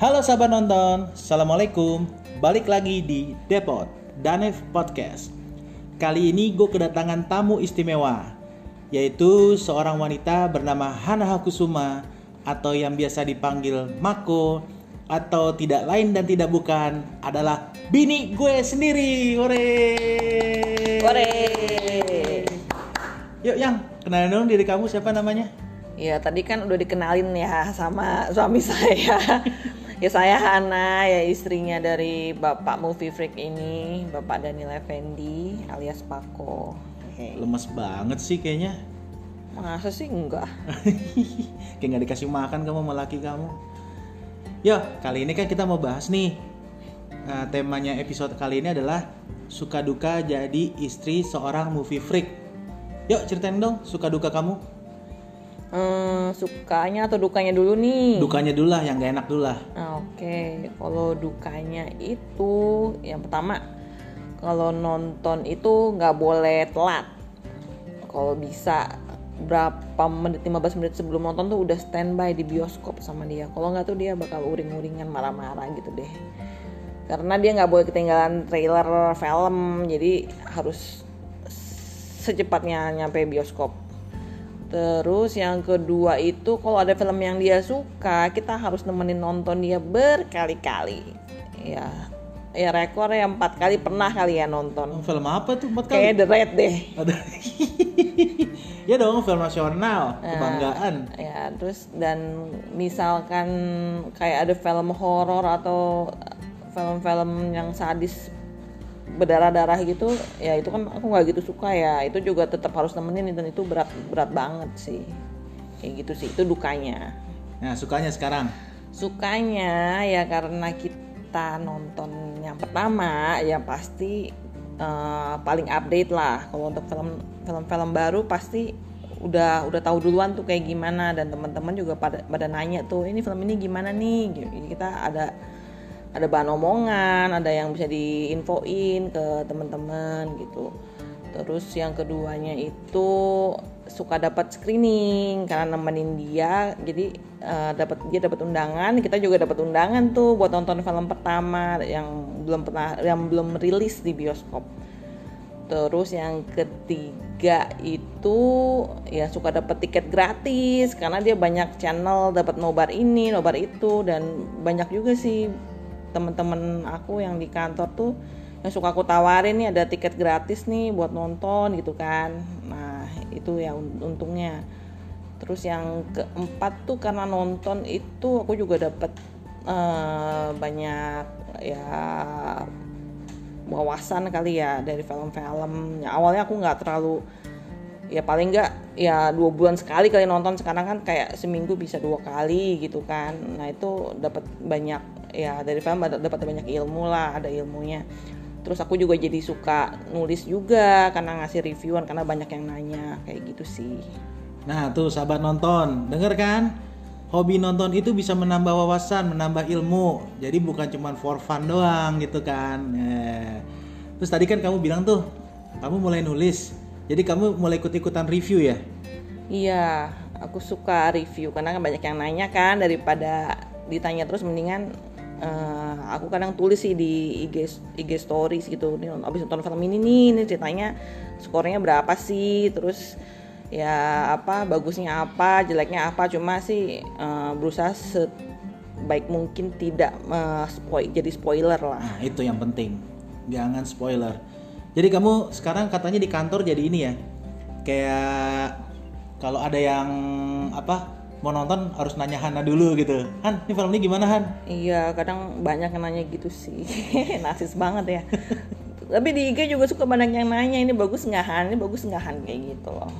Halo sahabat nonton, Assalamualaikum Balik lagi di Depot, Danev Podcast Kali ini gue kedatangan tamu istimewa Yaitu seorang wanita bernama Hana Hakusuma Atau yang biasa dipanggil Mako Atau tidak lain dan tidak bukan adalah Bini gue sendiri Hore Hore. Yuk yang, kenalin dong diri kamu siapa namanya? Ya tadi kan udah dikenalin ya sama suami saya. Ya saya Hana ya istrinya dari Bapak Movie Freak ini, Bapak Daniel Effendi alias Pako. Hey. Lemes banget sih kayaknya Masa sih enggak? Kayak nggak dikasih makan kamu sama laki kamu Yo, kali ini kan kita mau bahas nih Nah, Temanya episode kali ini adalah Suka duka jadi istri seorang movie freak Yuk ceritain dong suka duka kamu Hmm, sukanya atau dukanya dulu nih? Dukanya dulu lah, yang gak enak dulu lah Nah, Oke, kalau dukanya itu yang pertama kalau nonton itu nggak boleh telat. Kalau bisa berapa menit 15 menit sebelum nonton tuh udah standby di bioskop sama dia. Kalau nggak tuh dia bakal uring-uringan marah-marah gitu deh. Karena dia nggak boleh ketinggalan trailer film, jadi harus secepatnya nyampe bioskop. Terus yang kedua itu kalau ada film yang dia suka, kita harus nemenin nonton dia berkali-kali. Ya, ya rekor ya empat kali pernah kali ya nonton. Film apa tuh empat kali? Kayak The Red deh. Ada Ya dong film nasional Kebanggaan Ya, terus dan misalkan kayak ada film horor atau film-film yang sadis berdarah-darah gitu, ya itu kan aku nggak gitu suka ya. Itu juga tetap harus nemenin dan itu berat berat banget sih. Kayak gitu sih, itu dukanya. Nah sukanya sekarang Sukanya ya karena kita nonton yang pertama ya pasti eh, paling update lah. Kalau untuk film film-film baru pasti udah udah tahu duluan tuh kayak gimana dan teman-teman juga pada pada nanya tuh ini film ini gimana nih Gitu. Kita ada ada bahan omongan, ada yang bisa diinfoin ke teman-teman gitu. Terus yang keduanya itu suka dapat screening karena nemenin dia, jadi eh, dapat dia dapat undangan, kita juga dapat undangan tuh buat nonton film pertama yang belum pernah yang belum rilis di bioskop. Terus yang ketiga itu ya suka dapat tiket gratis karena dia banyak channel dapat nobar ini, nobar itu dan banyak juga sih teman-teman aku yang di kantor tuh yang suka aku tawarin nih ada tiket gratis nih buat nonton gitu kan. Nah, itu ya un- untungnya. Terus yang keempat tuh karena nonton itu aku juga dapat eh, banyak ya wawasan kali ya dari film-film. Ya, awalnya aku nggak terlalu ya paling nggak ya dua bulan sekali kali nonton sekarang kan kayak seminggu bisa dua kali gitu kan nah itu dapat banyak ya dari film ada- dapat banyak ilmu lah ada ilmunya terus aku juga jadi suka nulis juga karena ngasih reviewan karena banyak yang nanya kayak gitu sih Nah tuh sahabat nonton, denger kan? Hobi nonton itu bisa menambah wawasan, menambah ilmu. Jadi bukan cuma for fun doang gitu kan. Eh. Terus tadi kan kamu bilang tuh, kamu mulai nulis. Jadi kamu mulai ikut-ikutan review ya? Iya, aku suka review karena kan banyak yang nanya kan daripada ditanya terus mendingan eh, aku kadang tulis sih di IG IG stories gitu. Nih abis nonton film ini nih, ini ceritanya skornya berapa sih? Terus ya apa bagusnya apa, jeleknya apa? Cuma sih eh, berusaha sebaik mungkin tidak eh, spoil jadi spoiler lah. Nah itu yang penting, jangan spoiler. Jadi kamu sekarang katanya di kantor jadi ini ya, kayak kalau ada yang apa mau nonton harus nanya Hana dulu gitu. Han, ini film ini gimana Han? Iya, kadang banyak yang nanya gitu sih. Nasis banget ya. Tapi di IG juga suka banyak yang nanya ini bagus nggak Han, ini bagus nggak Han kayak gitu loh.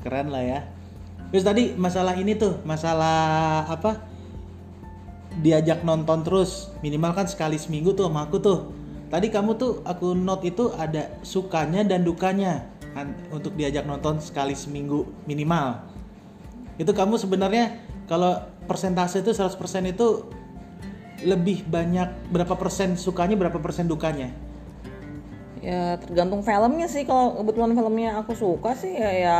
keren lah ya terus tadi masalah ini tuh masalah apa diajak nonton terus minimal kan sekali seminggu tuh sama aku tuh tadi kamu tuh aku note itu ada sukanya dan dukanya an- untuk diajak nonton sekali seminggu minimal itu kamu sebenarnya kalau persentase itu 100% itu lebih banyak berapa persen sukanya berapa persen dukanya? Ya tergantung filmnya sih. Kalau kebetulan filmnya aku suka sih ya ya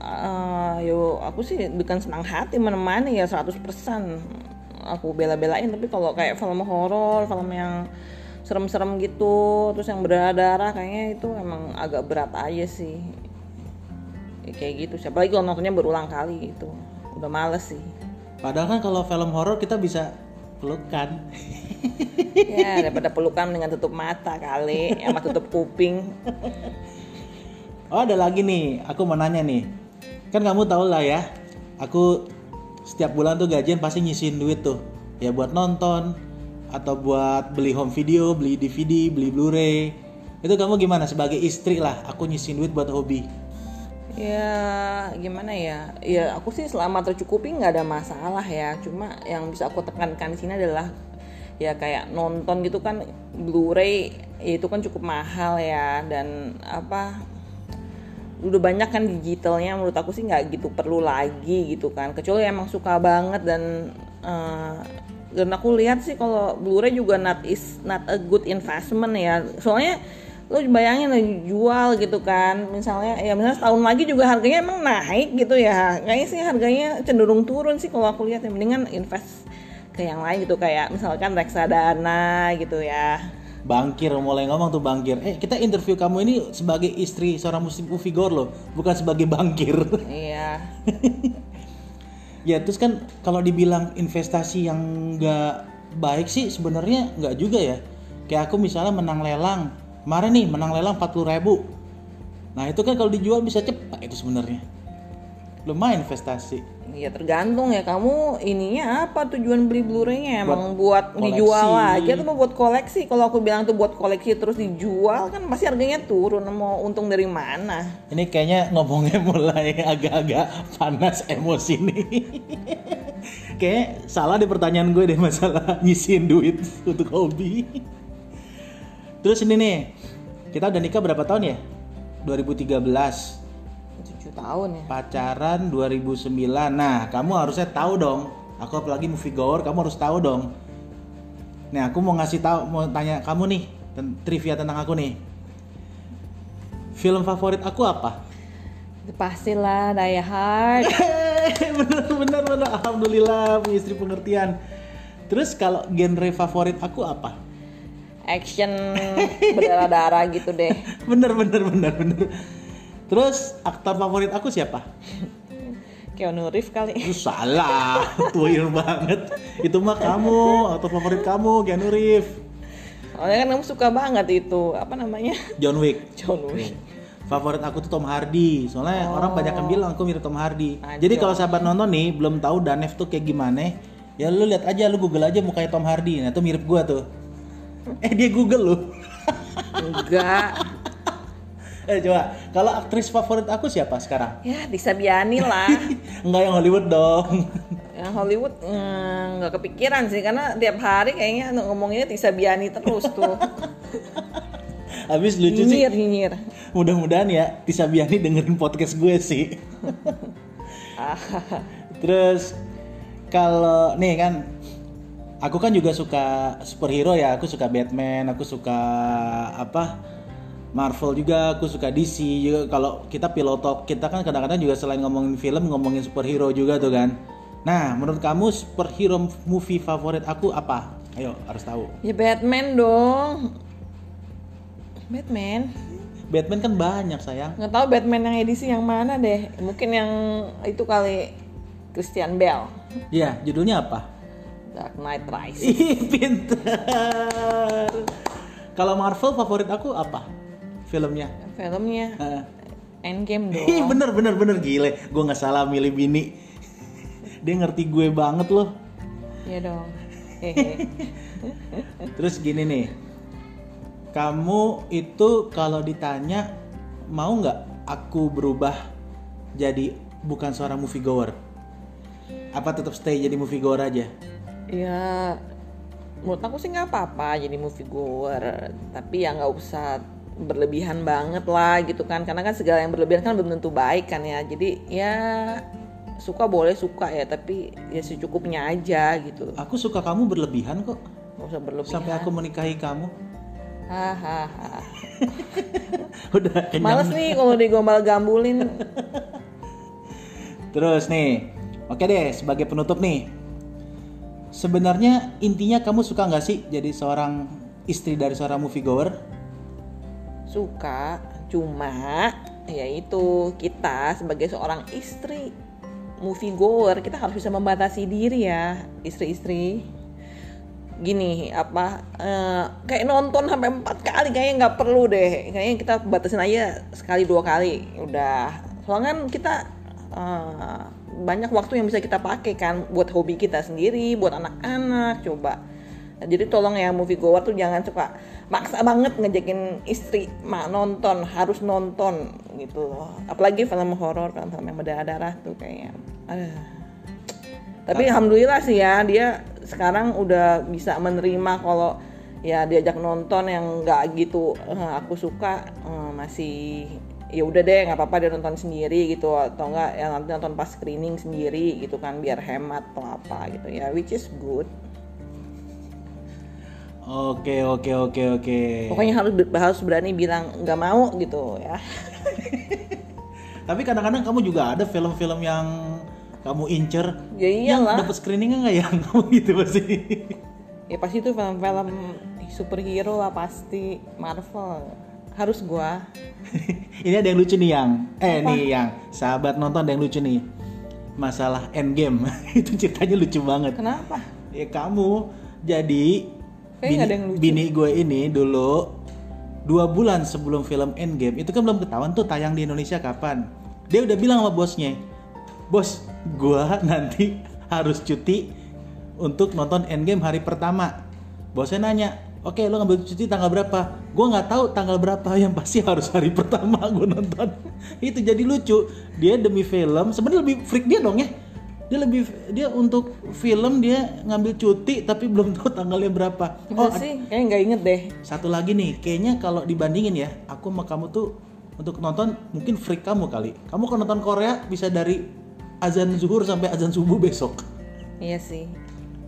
eh, yo aku sih bukan senang hati menemani ya 100% aku bela-belain tapi kalau kayak film horor film yang serem-serem gitu terus yang berdarah-darah kayaknya itu emang agak berat aja sih Ya, kayak gitu siapa lagi kalau nontonnya berulang kali gitu udah males sih Padahal kan kalau film horor kita bisa pelukan. ya daripada pelukan dengan tutup mata kali sama tutup kuping Oh ada lagi nih, aku mau nanya nih. Kan kamu tau lah ya, aku setiap bulan tuh gajian pasti nyisihin duit tuh. Ya buat nonton, atau buat beli home video, beli DVD, beli Blu-ray. Itu kamu gimana sebagai istri lah, aku nyisihin duit buat hobi. Ya gimana ya? Ya aku sih selama tercukupi nggak ada masalah ya. Cuma yang bisa aku tekankan di sini adalah ya kayak nonton gitu kan Blu-ray ya itu kan cukup mahal ya dan apa udah banyak kan digitalnya menurut aku sih nggak gitu perlu lagi gitu kan kecuali emang suka banget dan eh, dan aku lihat sih kalau Blu-ray juga not is not a good investment ya soalnya lo bayangin lo jual gitu kan misalnya ya misalnya setahun lagi juga harganya emang naik gitu ya kayaknya sih harganya cenderung turun sih kalau aku lihat ya mendingan invest ke yang lain gitu kayak misalkan reksadana gitu ya Bangkir mulai ngomong tuh bangkir. Eh kita interview kamu ini sebagai istri seorang musik movie loh, bukan sebagai bangkir. iya ya terus kan kalau dibilang investasi yang nggak baik sih sebenarnya nggak juga ya. Kayak aku misalnya menang lelang, kemarin nih menang lelang 40 ribu. Nah itu kan kalau dijual bisa cepat itu sebenarnya. Lumayan investasi. Ya tergantung ya kamu ininya apa tujuan beli Blu-ray-nya emang Buat buat, dijual aja atau mau buat koleksi. Kalau aku bilang tuh buat koleksi terus dijual kan pasti harganya turun. Mau untung dari mana? Ini kayaknya ngomongnya mulai agak-agak panas emosi nih. Kayak salah di pertanyaan gue deh masalah nyisihin duit untuk hobi. Terus ini nih, kita udah nikah berapa tahun ya? 2013. 7 tahun ya. Pacaran 2009. Nah, kamu harusnya tahu dong. Aku apalagi movie goer, kamu harus tahu dong. Nah, aku mau ngasih tahu, mau tanya kamu nih, trivia tentang aku nih. Film favorit aku apa? Pastilah Die Hard. bener bener bener alhamdulillah punya istri pengertian terus kalau genre favorit aku apa Action berdarah-darah gitu deh. bener bener bener bener. Terus aktor favorit aku siapa? Keanu Reeves kali. Lu salah. Tuir banget. Itu mah kamu aktor favorit kamu Keanu Reeves. Soalnya kan kamu suka banget itu apa namanya? John Wick. John Wick. favorit aku tuh Tom Hardy. Soalnya orang banyak yang bilang aku mirip Tom Hardy. Jadi kalau sahabat nonton nih belum tahu Danev tuh kayak gimana ya lu lihat aja lu google aja mukanya Tom Hardy. Nah itu mirip gua tuh eh dia google lu Enggak. Eh coba, kalau aktris favorit aku siapa sekarang? Ya, Disa Biani lah. Enggak yang Hollywood dong. Yang Hollywood mm, nggak kepikiran sih karena tiap hari kayaknya ngomonginnya Tisa Biani terus tuh. Habis lucu sih. nyinyir, nyinyir. Mudah-mudahan ya Tisa Biani dengerin podcast gue sih. Terus kalau nih kan aku kan juga suka superhero ya, aku suka Batman, aku suka apa? Marvel juga, aku suka DC juga. Kalau kita pilotok, kita kan kadang-kadang juga selain ngomongin film, ngomongin superhero juga tuh kan. Nah, menurut kamu superhero movie favorit aku apa? Ayo, harus tahu. Ya Batman dong. Batman. Batman kan banyak sayang. Nggak tahu Batman yang edisi yang mana deh. Mungkin yang itu kali Christian Bale. Iya, judulnya apa? Dark Knight Rises. Ih, pintar. Kalau Marvel favorit aku apa? Filmnya. Filmnya Heeh. Endgame dong. Ih, bener bener bener gile. Gue nggak salah milih bini. Dia ngerti gue banget loh. Iya dong. Terus gini nih, kamu itu kalau ditanya mau nggak aku berubah jadi bukan seorang movie goer? Apa tetap stay jadi movie goer aja? Ya, menurut aku sih nggak apa-apa jadi movie goer, tapi ya nggak usah berlebihan banget lah gitu kan, karena kan segala yang berlebihan kan belum tentu baik kan ya. Jadi ya suka boleh suka ya, tapi ya secukupnya aja gitu. Aku suka kamu berlebihan kok. Nggak usah berlebihan. Sampai aku menikahi kamu. Hahaha. Udah kenyang. Males nih kalau digombal gambulin. Terus nih, oke deh sebagai penutup nih, sebenarnya intinya kamu suka nggak sih jadi seorang istri dari seorang moviegoer? suka cuma ya itu kita sebagai seorang istri movie goer kita harus bisa membatasi diri ya istri-istri. Gini apa eh, kayak nonton sampai empat kali kayaknya nggak perlu deh. Kayaknya kita batasin aja sekali dua kali udah. Soalnya kan kita eh, banyak waktu yang bisa kita pakai kan buat hobi kita sendiri buat anak-anak coba. Jadi tolong ya movie goer tuh jangan suka maksa banget ngejakin istri mak nonton harus nonton gitu. Apalagi film horor film-film yang berdarah-darah tuh kayaknya. Aduh. tapi alhamdulillah sih ya dia sekarang udah bisa menerima kalau ya diajak nonton yang nggak gitu eh, aku suka eh, masih ya udah deh nggak apa-apa dia nonton sendiri gitu atau enggak ya nanti nonton pas screening sendiri gitu kan biar hemat atau apa gitu ya which is good. Oke oke oke oke. pokoknya harus harus berani bilang nggak mau gitu ya. Tapi kadang-kadang kamu juga ada film-film yang kamu incer ya yang iyalah. dapat screeningnya nggak ya? Kamu gitu pasti. ya pasti itu film-film superhero lah pasti Marvel harus gua Ini ada yang lucu nih yang eh nih yang sahabat nonton ada yang lucu nih masalah Endgame itu ceritanya lucu banget. kenapa Ya kamu jadi Kayaknya nggak ada yang lucu. bini gue ini dulu dua bulan sebelum film Endgame itu kan belum ketahuan tuh tayang di Indonesia kapan. Dia udah bilang sama bosnya, bos, gua nanti harus cuti untuk nonton Endgame hari pertama. Bosnya nanya, oke lo ngambil cuti tanggal berapa? Gua nggak tahu tanggal berapa, yang pasti harus hari pertama gue nonton. itu jadi lucu. Dia demi film, sebenarnya lebih freak dia dong ya dia lebih dia untuk film dia ngambil cuti tapi belum tahu tanggalnya berapa. oh Oh, sih kayaknya nggak inget deh satu lagi nih, kayaknya kalau dibandingin ya, aku sama kamu tuh untuk nonton mungkin freak kamu kali. Kamu kalau nonton Korea bisa dari azan zuhur sampai azan subuh besok. iya sih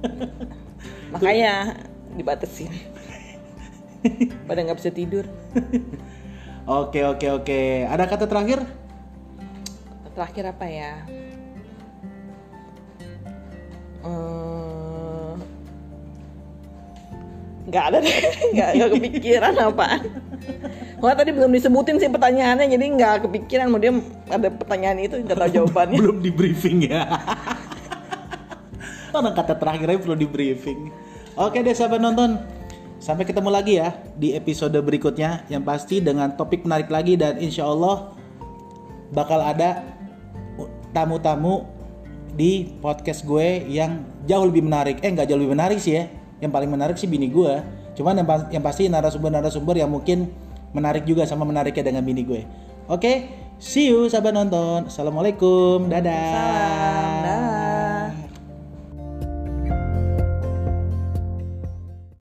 makanya dibatasin pada nggak bisa tidur Oke oke oke. Ada kata terakhir? terakhir apa ya Eh, nggak ada deh nggak nggak kepikiran apaan Wah tadi belum disebutin sih pertanyaannya jadi nggak kepikiran mau dia ada pertanyaan itu nggak tahu jawabannya Belum di briefing ya. Orang kata terakhirnya perlu di briefing. Oke deh sahabat nonton. Sampai ketemu lagi ya di episode berikutnya yang pasti dengan topik menarik lagi dan insya Allah bakal ada tamu-tamu di podcast gue yang jauh lebih menarik. Eh nggak jauh lebih menarik sih ya. Yang paling menarik sih bini gue. Cuman yang, yang pasti narasumber-narasumber yang mungkin menarik juga sama menariknya dengan bini gue. Oke, see you sahabat nonton. Assalamualaikum, dadah. Salam.